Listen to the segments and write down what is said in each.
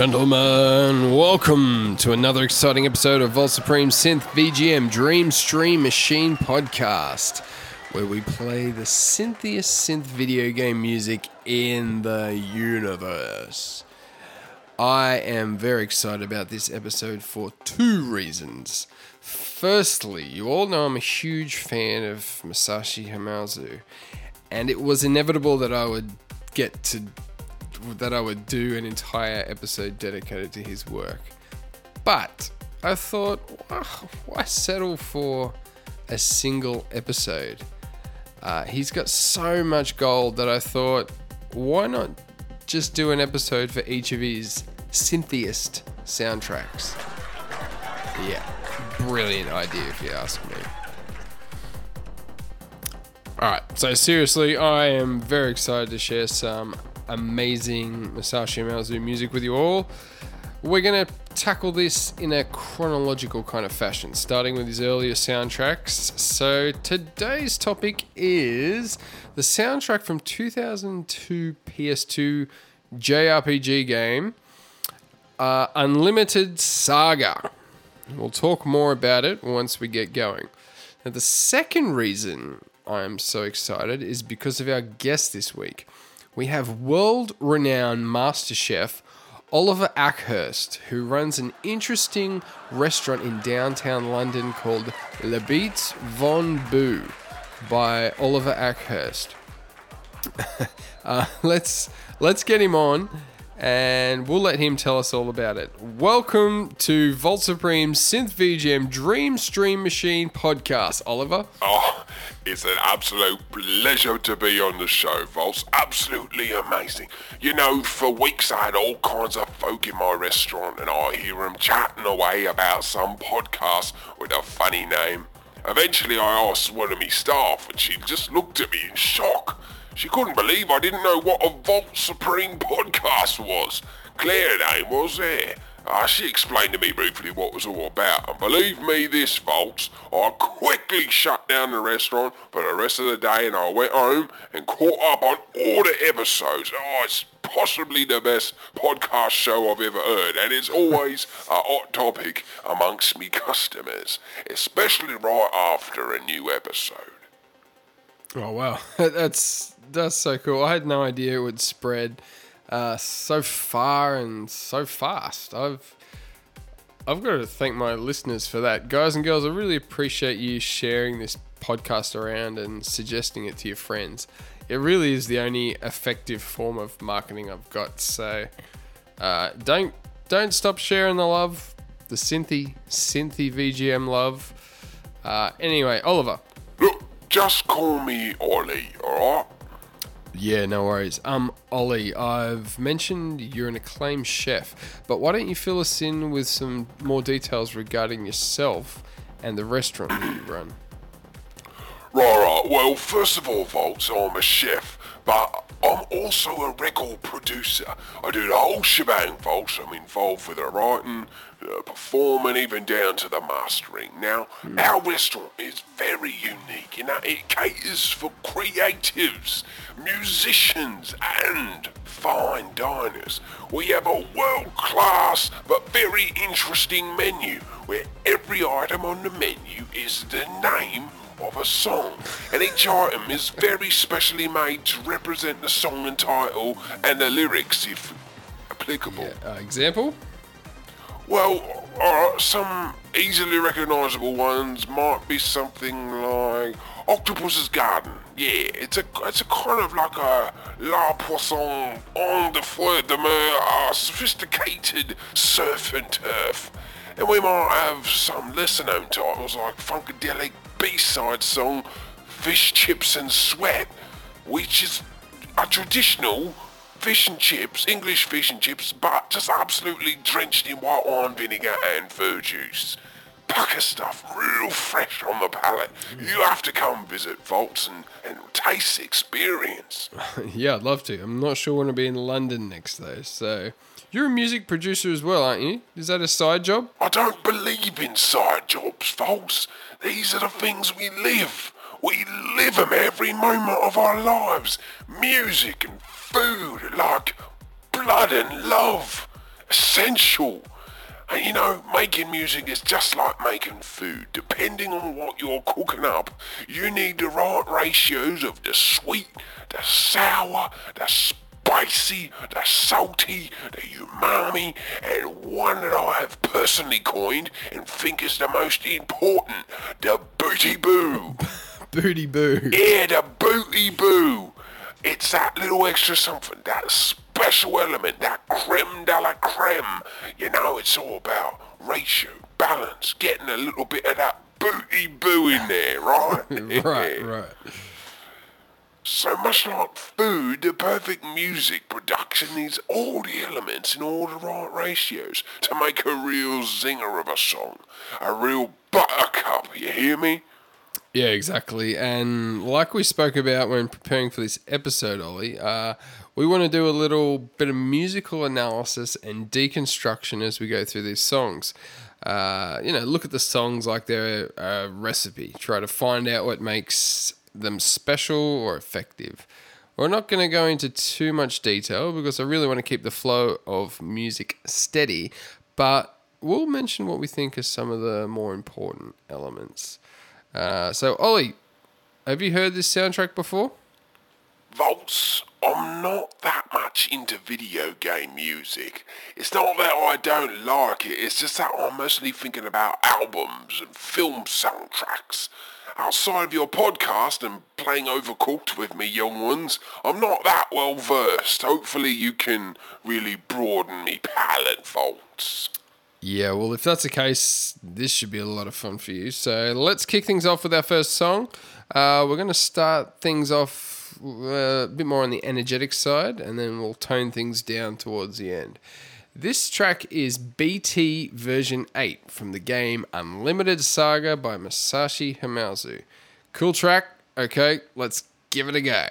gentlemen, welcome to another exciting episode of Vault Supreme Synth VGM Dream Stream Machine Podcast, where we play the synthiest synth video game music in the universe. I am very excited about this episode for two reasons. Firstly, you all know I'm a huge fan of Masashi Hamauzu, and it was inevitable that I would get to that I would do an entire episode dedicated to his work. But I thought, "Why- settle for a single episode? Uh, he's got so much gold that I thought, why not just do an episode for each of his synthiest soundtracks? Yeah, brilliant idea if you ask me. Alright, so seriously, I am very excited to share some amazing Masashi Hamauzu music with you all. We're going to tackle this in a chronological kind of fashion, starting with his earlier soundtracks. So today's topic is the soundtrack from 2002 PS2 JRPG game, uh, Unlimited Saga. We'll talk more about it once we get going. Now, the second reason I am so excited is because of our guest this week. We have world renowned master chef Oliver Ackhurst, who runs an interesting restaurant in downtown London called Le Beats Von Boo by Oliver Ackhurst. uh, let's let's get him on and we'll let him tell us all about it. Welcome to Vault Supreme Synth VGM Dream Stream Machine podcast, Oliver. Oh, it's an absolute pleasure to be on the show, Volts. Absolutely amazing. You know, for weeks I had all kinds of folk in my restaurant and I hear them chatting away about some podcast with a funny name. Eventually I asked one of my staff and she just looked at me in shock. She couldn't believe I didn't know what a Vault Supreme podcast was. Clear name was there. Uh, she explained to me briefly what it was all about, and believe me this, folks, I quickly shut down the restaurant for the rest of the day and I went home and caught up on all the episodes. Oh, it's possibly the best podcast show I've ever heard, and it's always a hot topic amongst me customers, especially right after a new episode. Oh wow, that's that's so cool. I had no idea it would spread uh, so far and so fast. I've I've got to thank my listeners for that, guys and girls. I really appreciate you sharing this podcast around and suggesting it to your friends. It really is the only effective form of marketing I've got. So uh, don't don't stop sharing the love, the synthy synthy VGM love. Uh, anyway, Oliver. Look, just call me Ollie, alright? Yeah, no worries. Um, Ollie, I've mentioned you're an acclaimed chef, but why don't you fill us in with some more details regarding yourself and the restaurant that you run? Right, right. Well, first of all, Volts, I'm a chef, but I'm also a record producer. I do the whole shebang, folks. I'm involved with the writing, uh, performing, even down to the mastering. Now, our restaurant is very unique in that it caters for creatives, musicians, and fine diners. We have a world-class but very interesting menu where every item on the menu is the name of a song, and each item is very specially made to represent the song and title and the lyrics, if applicable. Uh, example? Well, uh, some easily recognisable ones might be something like Octopus's Garden. Yeah, it's a it's a kind of like a La Poisson on the feu de mer, uh, sophisticated surf and turf. And we might have some lesser known titles like Funkadelic B-side song Fish, Chips and Sweat, which is a traditional fish and chips, English fish and chips, but just absolutely drenched in white wine vinegar and fur juice. pucker stuff, real fresh on the palate. You have to come visit Vaults and, and taste experience. yeah, I'd love to. I'm not sure when I'll be in London next though. So you're a music producer as well, aren't you? Is that a side job? I don't believe in side jobs, Vaults. These are the things we live. We live them every moment of our lives. Music and food, like blood and love. Essential. And you know, making music is just like making food. Depending on what you're cooking up, you need the right ratios of the sweet, the sour, the spicy, the spicy, the salty, the umami, and one that I have personally coined and think is the most important, the booty boo. Booty boo. Yeah, the booty boo. It's that little extra something, that special element, that creme de la creme. You know, it's all about ratio, balance, getting a little bit of that booty boo in there, right? right, right. So much like food, the perfect music production needs all the elements in all the right ratios to make a real zinger of a song. A real buttercup, you hear me? Yeah, exactly. And like we spoke about when preparing for this episode, Ollie, uh, we want to do a little bit of musical analysis and deconstruction as we go through these songs. Uh, you know, look at the songs like they're a recipe. Try to find out what makes them special or effective. We're not going to go into too much detail because I really want to keep the flow of music steady, but we'll mention what we think are some of the more important elements. Uh, so, Ollie, have you heard this soundtrack before? Vaults, I'm not that much into video game music. It's not that I don't like it, it's just that I'm mostly thinking about albums and film soundtracks. Outside of your podcast and playing Overcooked with me young ones, I'm not that well versed. Hopefully you can really broaden me palate, Vaults. Yeah, well, if that's the case, this should be a lot of fun for you. So let's kick things off with our first song. Uh, we're going to start things off uh, a bit more on the energetic side, and then we'll tone things down towards the end. This track is BT version 8 from the game Unlimited Saga by Masashi Hamauzu. Cool track. Okay, let's give it a go.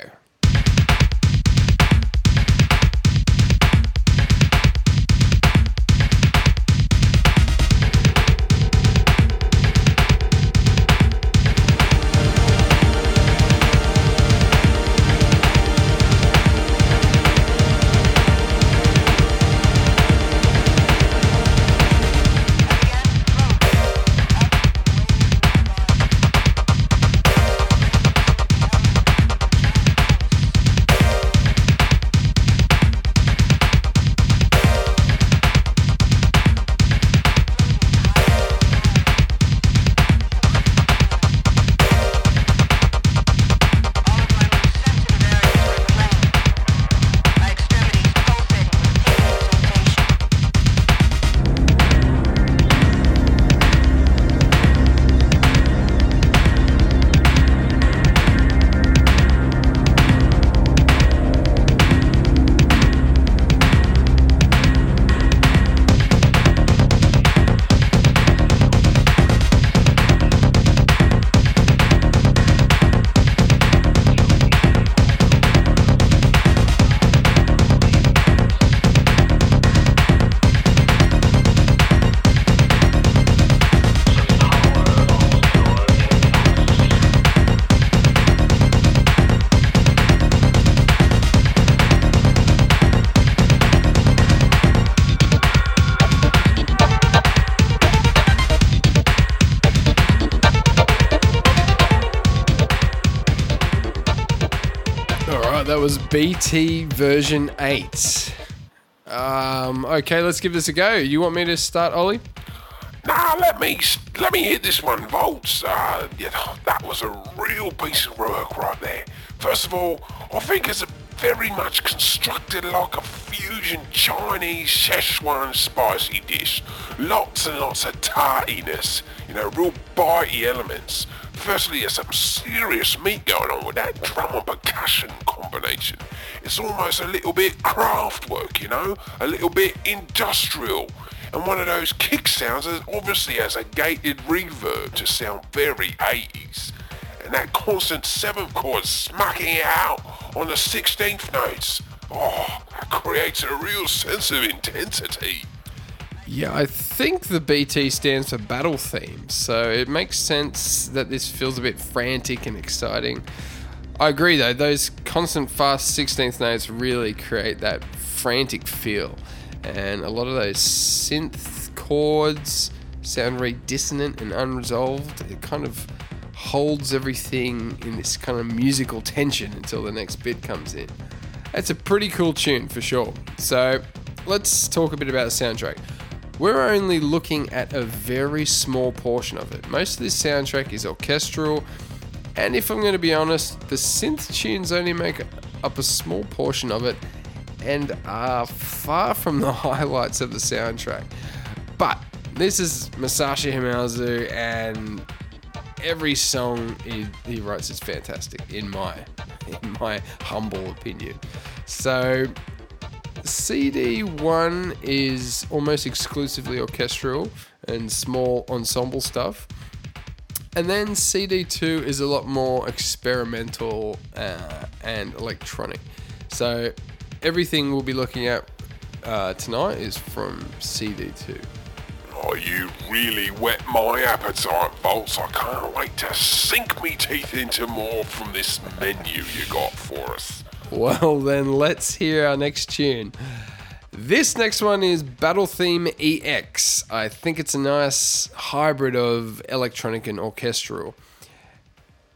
BT version 8. Um, okay, let's give this a go. You want me to start, Ollie? Nah, let me let me hit this one, Volts. Uh, you know, that was a real piece of work right there. First of all, I think it's very much constructed like a fusion Chinese Szechuan spicy dish. Lots and lots of tartiness, you know, real bitey elements. Firstly, there's some serious meat going on with that drum and percussion combination. It's almost a little bit Kraftwerk, you know, a little bit industrial. and one of those kick sounds that obviously has a gated reverb to sound very 80s. And that constant 7th chord smacking it out on the 16th notes. Oh, that creates a real sense of intensity. Yeah, I think the BT stands for battle theme, so it makes sense that this feels a bit frantic and exciting. I agree though, those constant fast 16th notes really create that frantic feel, and a lot of those synth chords sound very dissonant and unresolved. It kind of holds everything in this kind of musical tension until the next bit comes in. It's a pretty cool tune for sure. So let's talk a bit about the soundtrack. We're only looking at a very small portion of it. Most of this soundtrack is orchestral, and if I'm going to be honest, the synth tunes only make up a small portion of it and are far from the highlights of the soundtrack. But this is Masashi Hamauzu, and every song he, he writes is fantastic in my in my humble opinion. So CD one is almost exclusively orchestral and small ensemble stuff. And then CD two is a lot more experimental uh, and electronic. So everything we'll be looking at uh, tonight is from CD two. Oh, you really whet my appetite, Bolts. I can't wait to sink me teeth into more from this menu you got for us. Well, then let's hear our next tune. This next one is Battle Theme EX. I think it's a nice hybrid of electronic and orchestral.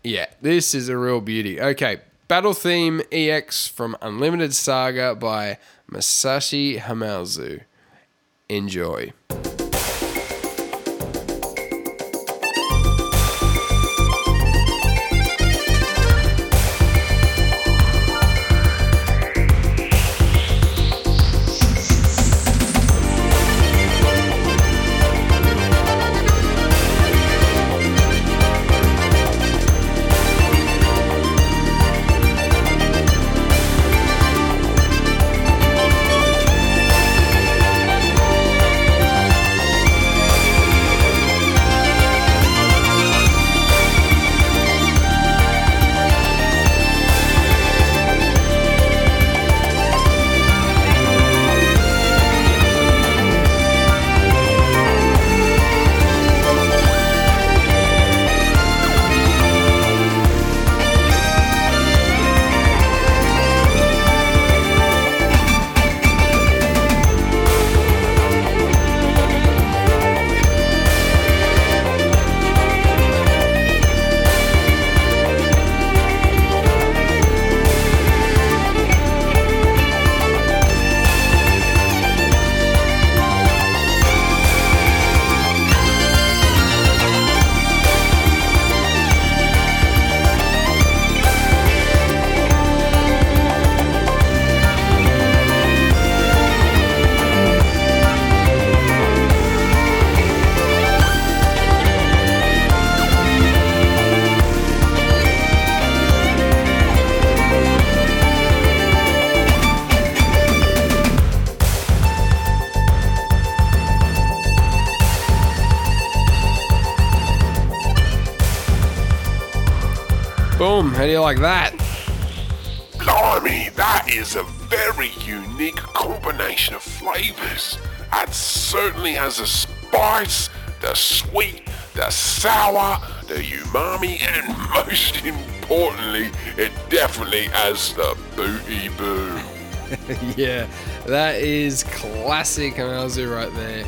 Yeah, this is a real beauty. Okay, Battle Theme EX from Unlimited Saga by Masashi Hamauzu. Enjoy. Like that? Blimey, that is a very unique combination of flavors. That certainly has the spice, the sweet, the sour, the umami, and most importantly, it definitely has the booty boo. yeah, that is classic Hamauzu right there.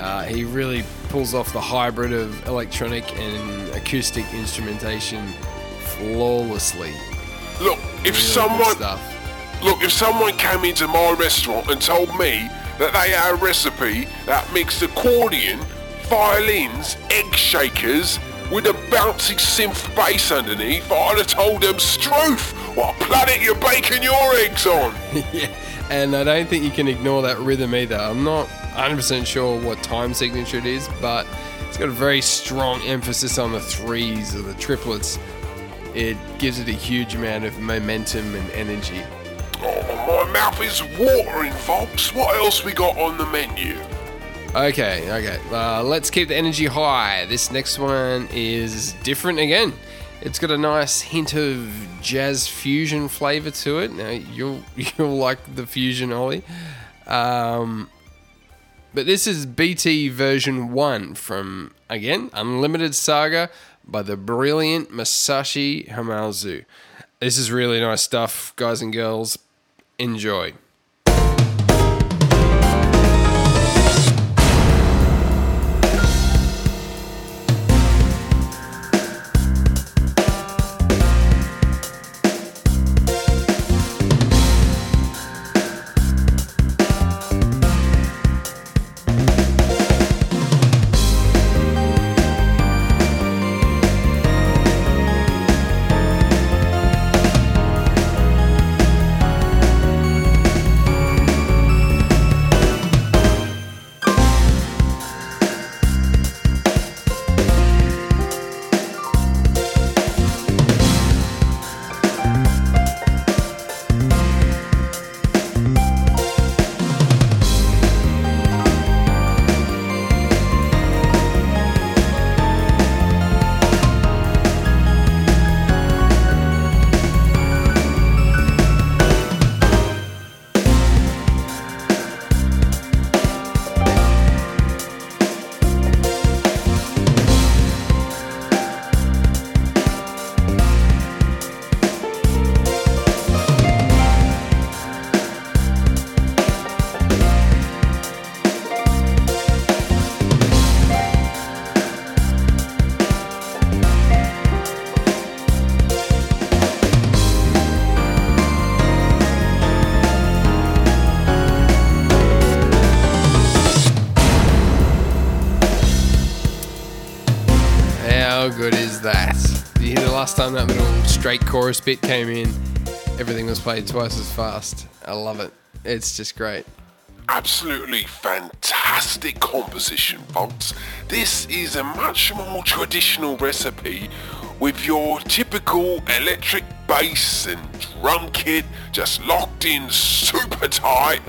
Uh, he really pulls off the hybrid of electronic and acoustic instrumentation flawlessly. Look, if Really someone. Look, if someone came into my restaurant and told me that they had a recipe that mixed accordion, violins, egg shakers with a bouncy synth bass underneath, I'd have told them, Struth, what planet you're baking your eggs on? yeah, and I don't think you can ignore that rhythm either. I'm not 100% sure what time signature it is, but it's got a very strong emphasis on the threes or the triplets. It gives it a huge amount of momentum and energy. Oh, my mouth is watering, folks. What else we got on the menu? Okay, okay. Uh, let's keep the energy high. This next one is different again. It's got a nice hint of jazz fusion flavor to it. Now you'll you'll like the fusion, Ollie. Um, but this is BT version one from again Unlimited Saga by the brilliant Masashi Hamauzu. This is really nice stuff, guys and girls. Enjoy. Time that little straight chorus bit came in, everything was played twice as fast. I love it. It's just great. Absolutely fantastic composition, folks. This is a much more traditional recipe with your typical electric bass and drum kit just locked in super tight.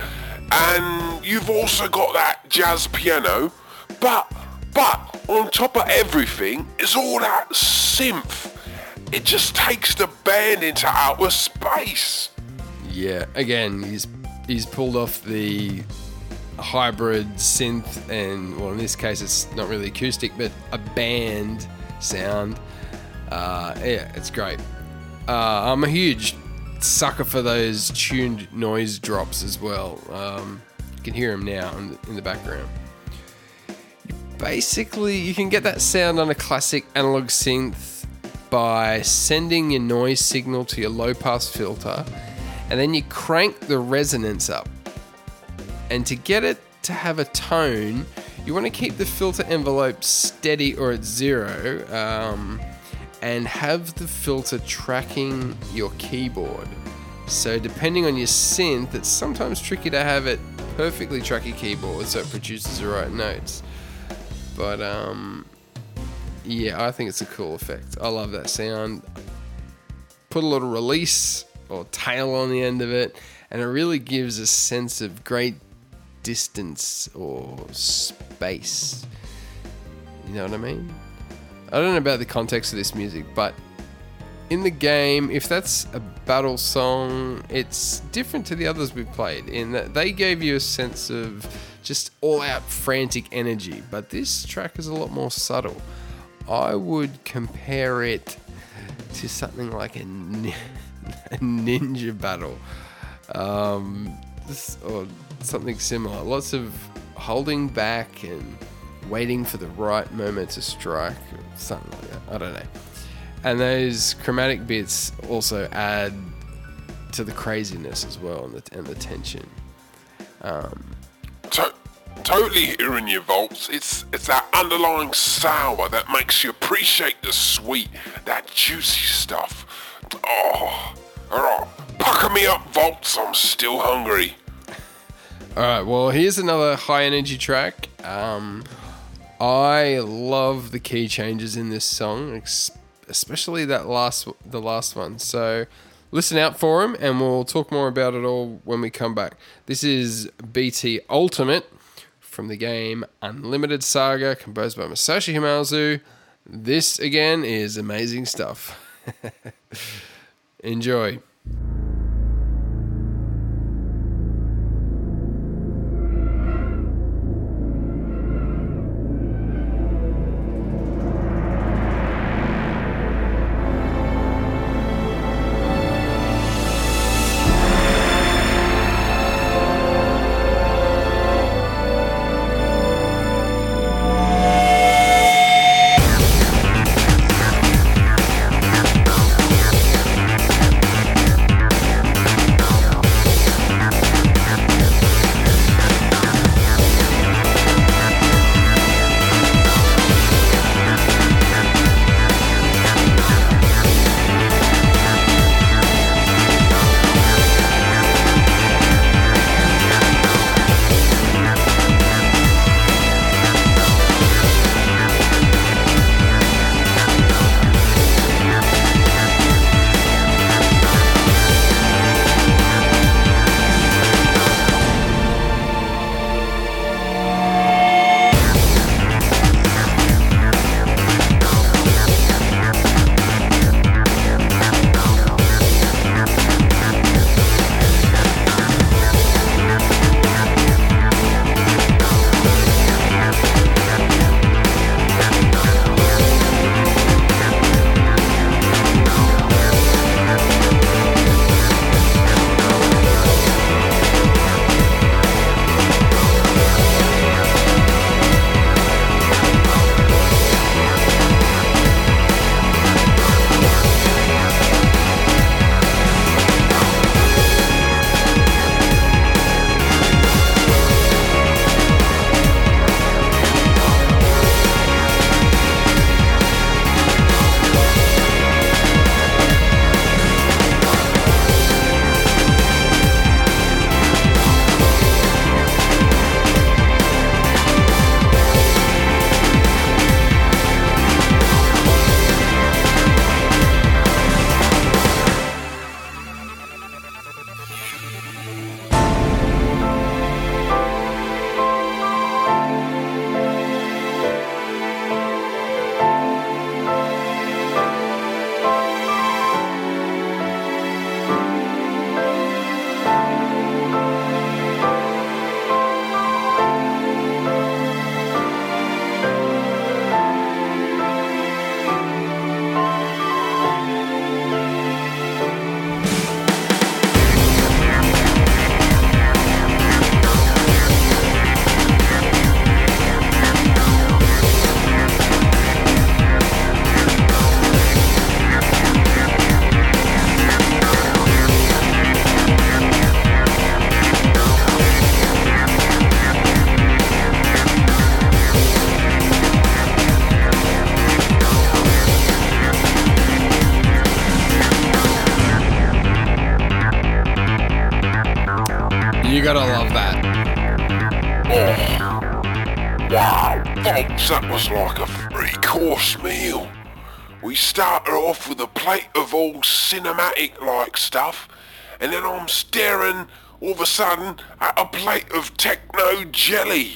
And you've also got that jazz piano, but but on top of everything is all that synth. It just takes the band into outer space. Yeah, again, he's he's pulled off the hybrid synth, and well, in this case, it's not really acoustic, but a band sound. Uh, yeah, it's great. Uh, I'm a huge sucker for those tuned noise drops as well. Um, you can hear them now in the, in the background. Basically, you can get that sound on a classic analog synth by sending your noise signal to your low pass filter and then you crank the resonance up. And to get it to have a tone, you want to keep the filter envelope steady or at zero um, and have the filter tracking your keyboard. So, depending on your synth, it's sometimes tricky to have it perfectly track your keyboard so it produces the right notes. But, um, yeah, I think it's a cool effect. I love that sound. Put a little release or tail on the end of it, and it really gives a sense of great distance or space. You know what I mean? I don't know about the context of this music, but in the game, if that's a battle song, it's different to the others we've played in that they gave you a sense of just all out frantic energy, but this track is a lot more subtle. I would compare it to something like a, a ninja battle um, or something similar. Lots of holding back and waiting for the right moment to strike, something like that. I don't know. And those chromatic bits also add to the craziness as well and the, and the tension. Um, totally hearing your volts. It's it's that underlying sour that makes you appreciate the sweet, that juicy stuff. Oh, alright. Pucker me up, vaults. I'm still hungry. All right, well, here's another high energy track. Um, I love the key changes in this song, especially that last, the last one. So, listen out for them, and we'll talk more about it all when we come back. This is BT Ultimate from the game Unlimited Saga, composed by Masashi Hamauzu. This again is amazing stuff. Enjoy. All cinematic-like stuff, and then I'm staring all of a sudden at a plate of techno jelly.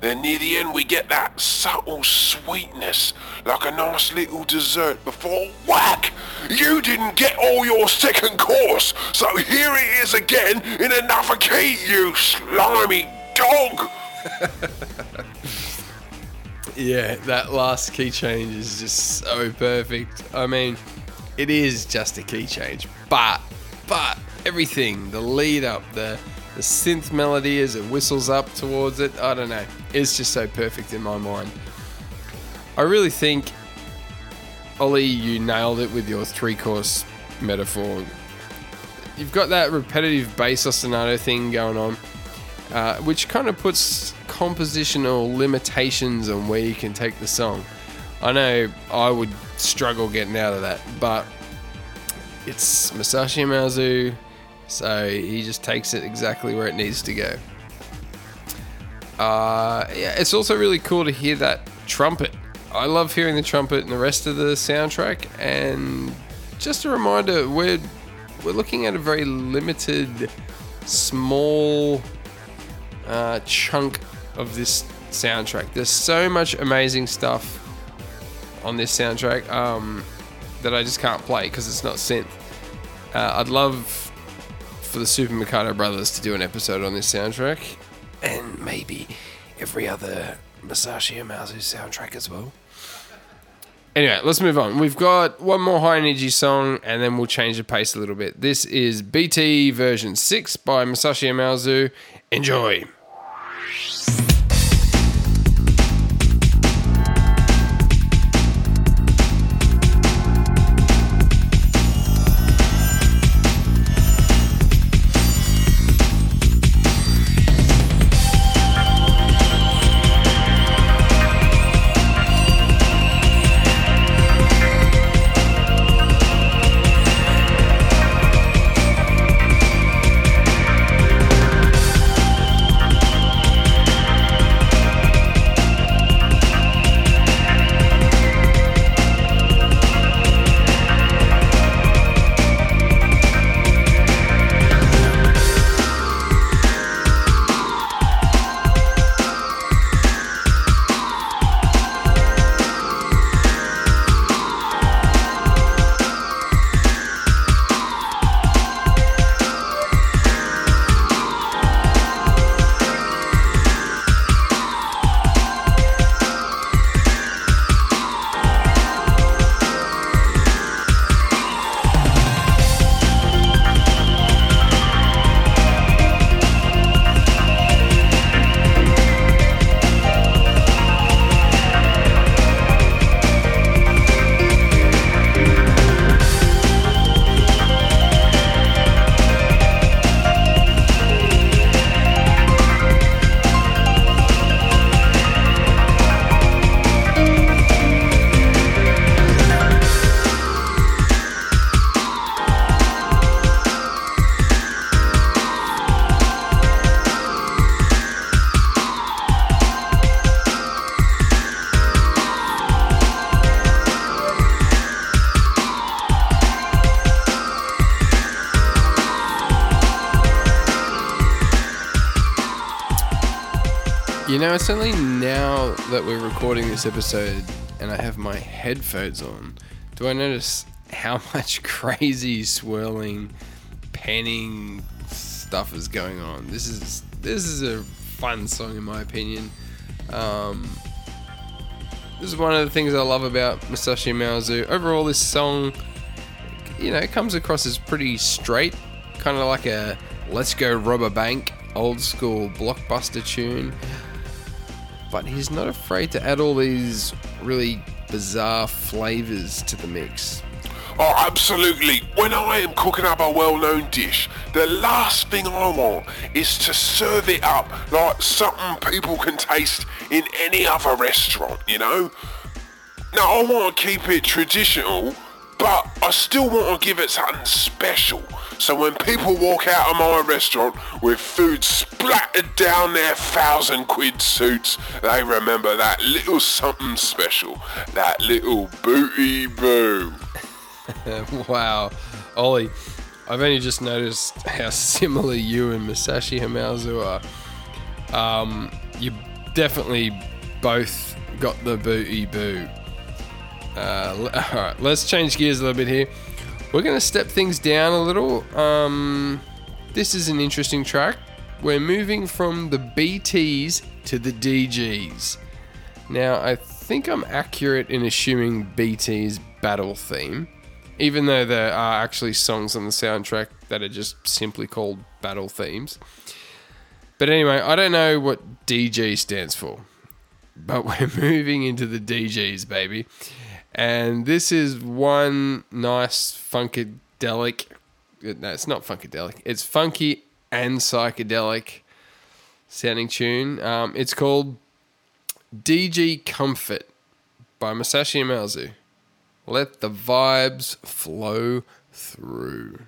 Then near the end we get that subtle sweetness, like a nice little dessert before whack! You didn't get all your second course, so here it is again in another key, you slimy dog! Yeah, that last key change is just so perfect. I mean, it is just a key change, but but everything, the lead up, the the synth melody as it whistles up towards it, I don't know. It's just so perfect in my mind. I really think Ollie, you nailed it with your three course metaphor. You've got that repetitive bass ostinato thing going on, uh, which kind of puts compositional limitations on where you can take the song. I know I would struggle getting out of that, but it's Masashi Hamauzu, so he just takes it exactly where it needs to go. Uh, yeah, it's also really cool to hear that trumpet. I love hearing the trumpet and the rest of the soundtrack, and just a reminder, we're we're looking at a very limited, small uh, chunk of this soundtrack. There's so much amazing stuff on this soundtrack um, that I just can't play because it's not synth. Uh, I'd love for the Super Marcato brothers to do an episode on this soundtrack, and maybe every other Masashi Hamauzu soundtrack as well. Anyway, let's move on. We've got one more high energy song, and then we'll change the pace a little bit. This is BT version 6 by Masashi Hamauzu. Enjoy. Know, it's only now that we're recording this episode and I have my headphones on, do I notice how much crazy swirling, panning stuff is going on. This is this is a fun song in my opinion. Um, this is one of the things I love about Masashi Hamauzu. Overall, this song, you know, it comes across as pretty straight, kind of like a "Let's Go Rob a Bank" old school blockbuster tune but he's not afraid to add all these really bizarre flavors to the mix. Oh, absolutely. When I am cooking up a well-known dish, the last thing I want is to serve it up like something people can taste in any other restaurant, you know? Now, I want to keep it traditional, but I still want to give it something special. So when people walk out of my restaurant with food splattered down their thousand quid suits, they remember that little something special, that little booty boo. wow. Ollie, I've only just noticed how similar you and Masashi Hamauzu are. Um, you definitely both got the booty boo. Uh, all right, let's change gears a little bit here. We're going to step things down a little. Um, this is an interesting track. We're moving from the BTs to the DGs. Now, I think I'm accurate in assuming BT's battle theme, even though there are actually songs on the soundtrack that are just simply called battle themes. But anyway, I don't know what DG stands for, but we're moving into the DGs, baby. And this is one nice funkadelic. No, it's not funkadelic. It's funky and psychedelic sounding tune. Um, it's called DG Comfort by Masashi Hamauzu. Let the vibes flow through.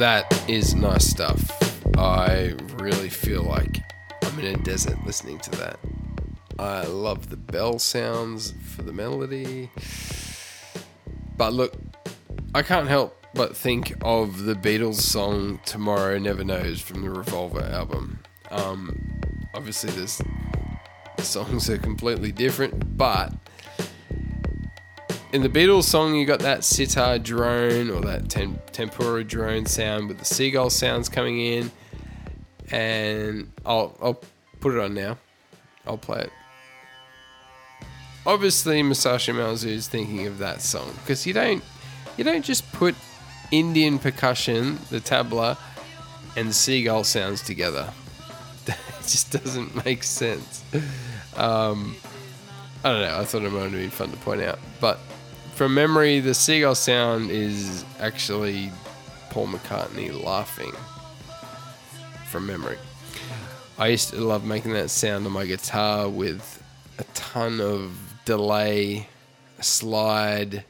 That is nice stuff. I really feel like I'm in a desert listening to that. I love the bell sounds for the melody. But look, I can't help but think of the Beatles song Tomorrow Never Knows from the Revolver album. Um, obviously, there's the songs are completely different, but in the Beatles song, you got that sitar drone or that tem- tempura drone sound with the seagull sounds coming in, and I'll I'll put it on now. I'll play it. Obviously, Masashi Hamauzu is thinking of that song because you don't you don't just put Indian percussion, the tabla, and seagull sounds together. it just doesn't make sense. Um, I don't know. I thought it might be fun to point out, but from memory, the seagull sound is actually Paul McCartney laughing. From memory, I used to love making that sound on my guitar with a ton of delay, slide,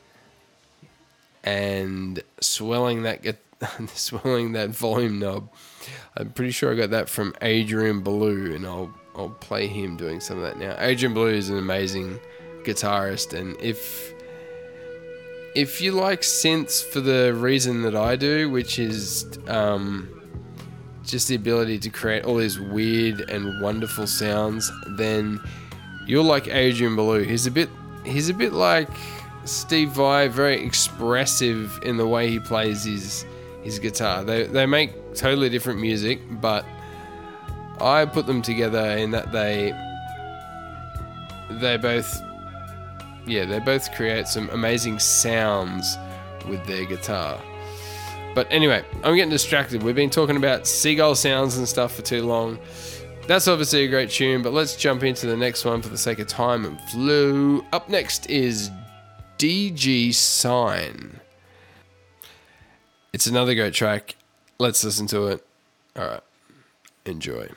and swelling that get swelling that volume knob. I'm pretty sure I got that from Adrian Belew, and I'll I'll play him doing some of that now. Adrian Belew is an amazing guitarist, and if if you like synths for the reason that I do, which is um, just the ability to create all these weird and wonderful sounds, then you're like Adrian Belew. He's a bit he's a bit like Steve Vai, very expressive in the way he plays his his guitar. They they make totally different music, but I put them together in that they they both yeah, they both create some amazing sounds with their guitar. But anyway, I'm getting distracted. We've been talking about seagull sounds and stuff for too long. That's obviously a great tune, but let's jump into the next one for the sake of time and flow. Up next is DG Sign. It's another great track. Let's listen to it. All right. Enjoy.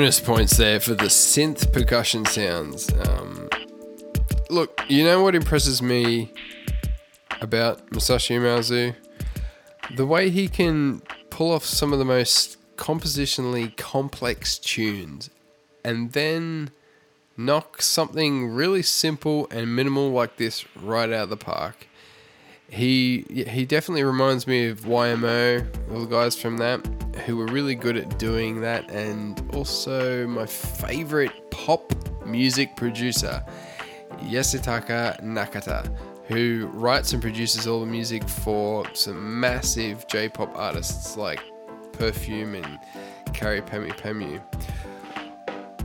Bonus points there for the synth percussion sounds. Um, look, you know what impresses me about Masashi Hamauzu? The way he can pull off some of the most compositionally complex tunes and then knock something really simple and minimal like this right out of the park. He he definitely reminds me of YMO, all the guys from that, who were really good at doing that, and also my favorite pop music producer, Yasutaka Nakata, who writes and produces all the music for some massive J-pop artists like Perfume and Kyary Pamyu Pamyu.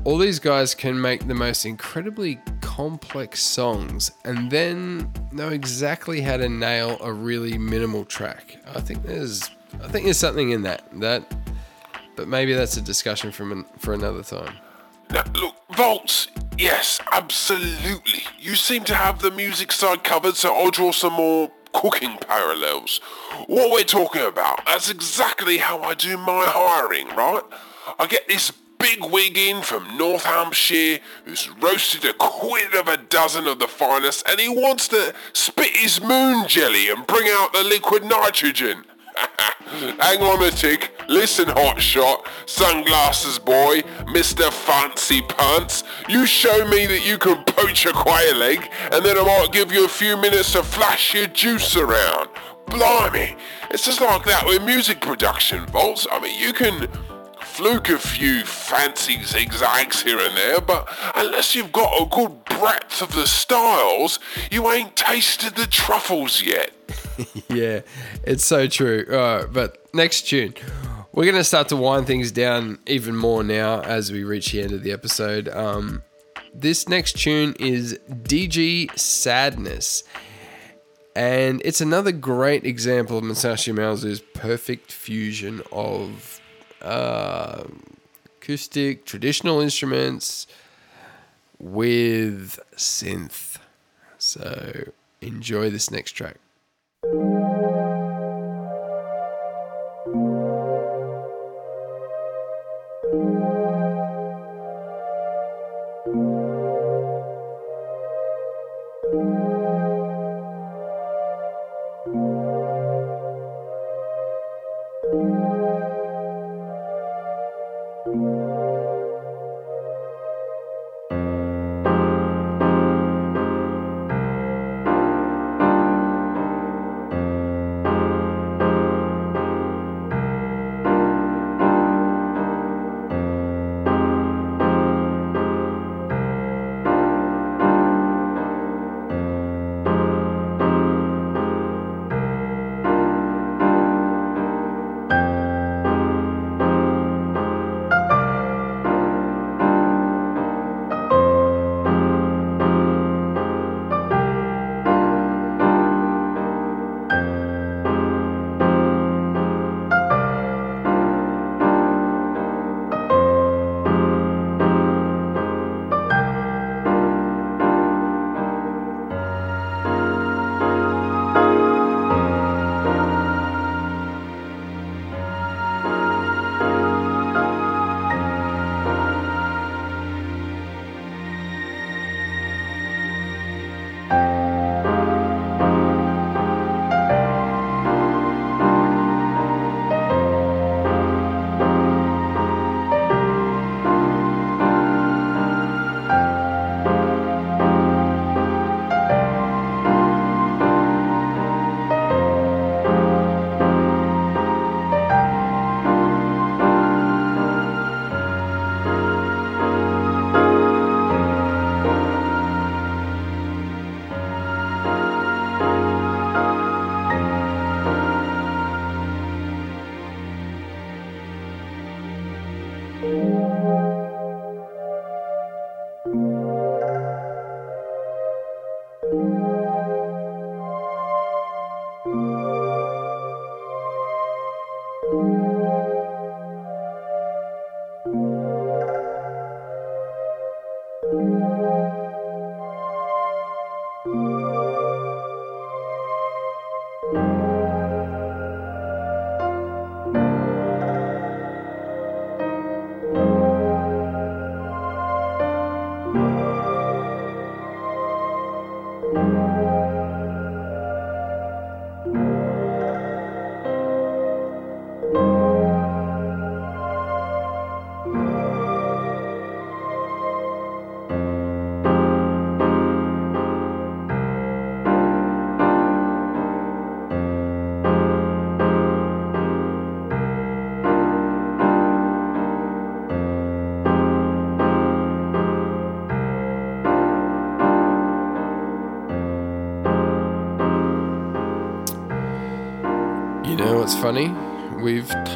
All these guys can make the most incredibly complex songs and then know exactly how to nail a really minimal track. I think there's I think there's something in that. That but maybe that's a discussion from an, for another time. Now, look, Volts, yes, absolutely. You seem to have the music side covered, so I'll draw some more cooking parallels. What we're talking about, that's exactly how I do my hiring, right? I get this big wig in from North Hampshire who's roasted a quid of a dozen of the finest and he wants to spit his moon jelly and bring out the liquid nitrogen. Hang on a tick. Listen, hotshot, sunglasses boy, Mr. Fancy Pants. You show me that you can poach a quail egg, and then I might give you a few minutes to flash your juice around. Blimey, it's just like that with music production, Volts. I mean, you can fluke a few fancy zigzags here and there, but unless you've got a good breadth of the styles, you ain't tasted the truffles yet. yeah, it's so true. But next tune. We're going to start to wind things down even more now as we reach the end of the episode. Um, this next tune is DG Sadness. And it's another great example of Masashi Hamauzu's perfect fusion of uh, acoustic, traditional instruments with synth. So enjoy this next track.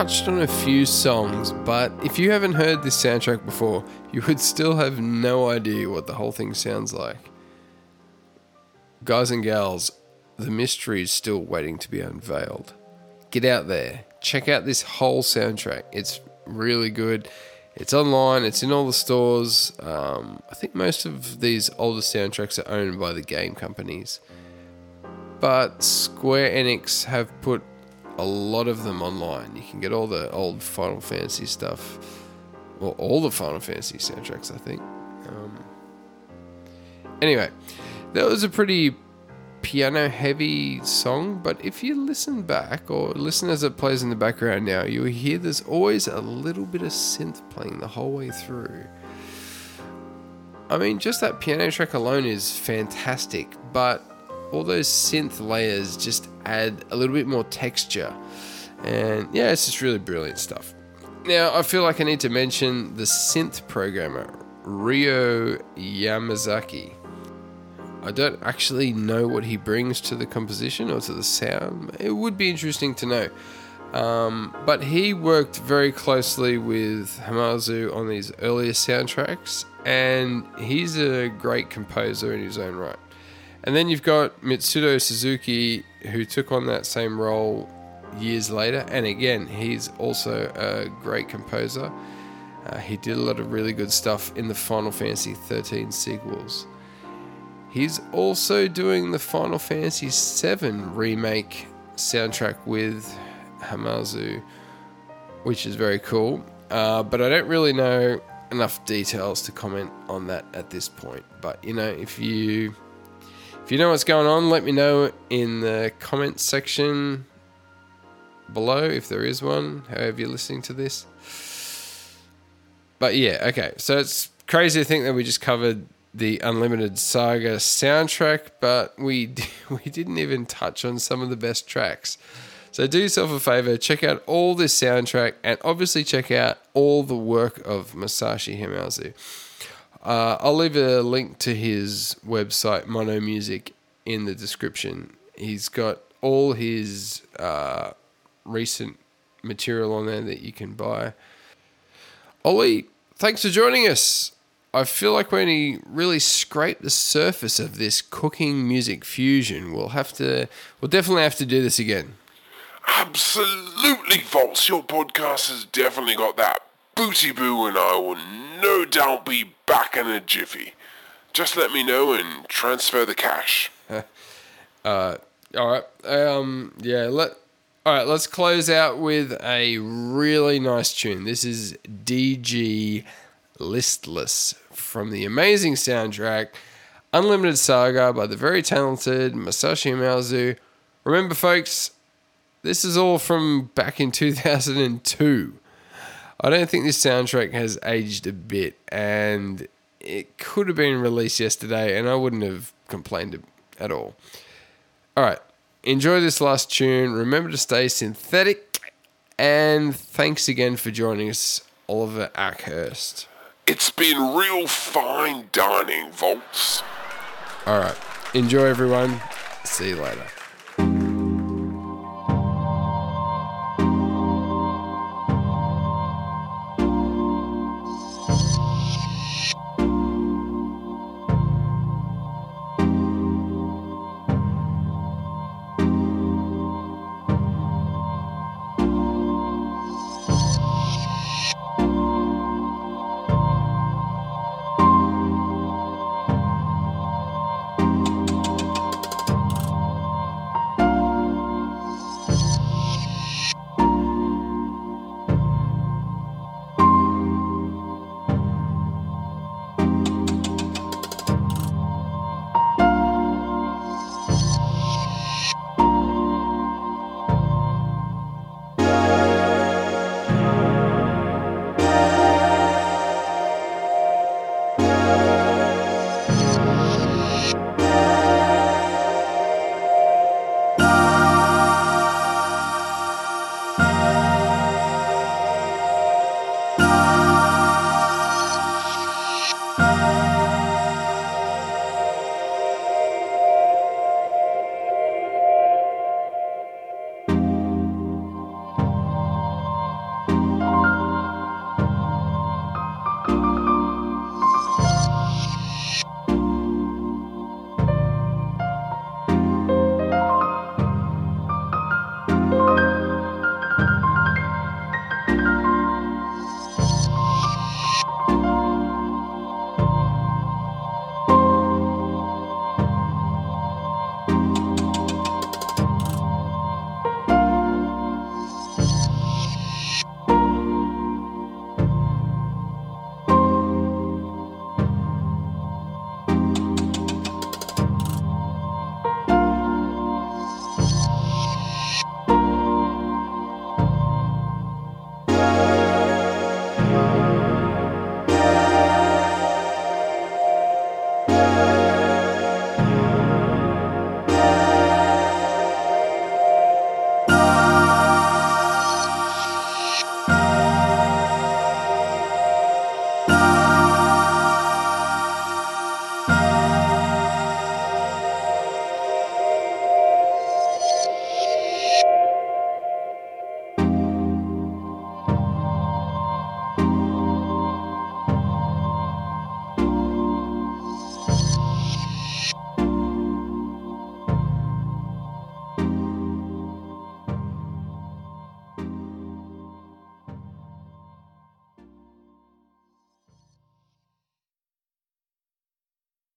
Touched on a few songs, but if you haven't heard this soundtrack before, you would still have no idea what the whole thing sounds like. Guys and gals, the mystery is still waiting to be unveiled. Get out there, check out this whole soundtrack. It's really good. It's online, it's in all the stores. Um, I think most of these older soundtracks are owned by the game companies. But Square Enix have put a lot of them online. You can get all the old Final Fantasy stuff, well, all the Final Fantasy soundtracks, I think. Um, anyway, that was a pretty piano heavy song, but if you listen back or listen as it plays in the background now, you'll hear there's always a little bit of synth playing the whole way through. I mean, just that piano track alone is fantastic, but all those synth layers just add a little bit more texture. And yeah, it's just really brilliant stuff. Now, I feel like I need to mention the synth programmer, Ryo Yamazaki. I don't actually know what he brings to the composition or to the sound. It would be interesting to know. Um, but he worked very closely with Hamauzu on these earlier soundtracks, and he's a great composer in his own right. And then you've got Mitsuto Suzuki, who took on that same role years later, and again, he's also a great composer. Uh, he did a lot of really good stuff in the Final Fantasy 13 sequels. He's also doing the Final Fantasy VII remake soundtrack with Hamauzu, which is very cool. Uh, but I don't really know enough details to comment on that at this point. But you know, if you if you know what's going on, let me know in the comments section below if there is one. However, you're listening to this. But yeah, okay. So it's crazy to think that we just covered the Unlimited Saga soundtrack, but we we didn't even touch on some of the best tracks. So do yourself a favor, check out all this soundtrack, and obviously check out all the work of Masashi Hamauzu. Uh, I'll leave a link to his website, Monomusik, in the description. He's got all his uh, recent material on there that you can buy. Ollie, thanks for joining us. I feel like we only really scraped the surface of this cooking music fusion. We'll have to, we'll definitely have to do this again. Absolutely Volts. Your podcast has definitely got that booty boo, and I will no doubt be back in a jiffy. Just let me know and transfer the cash. uh, all right. Um, yeah. Let. All right. Let's close out with a really nice tune. This is DG Listless from the amazing soundtrack Unlimited Saga by the very talented Masashi Hamauzu. Remember, folks, this is all from back in 2002. I don't think this soundtrack has aged a bit, and it could have been released yesterday, and I wouldn't have complained at all. All right, enjoy this last tune. Remember to stay synthetic, and thanks again for joining us, Oliver Ackhurst. It's been real fine dining, Volts. All right. Enjoy, everyone. See you later.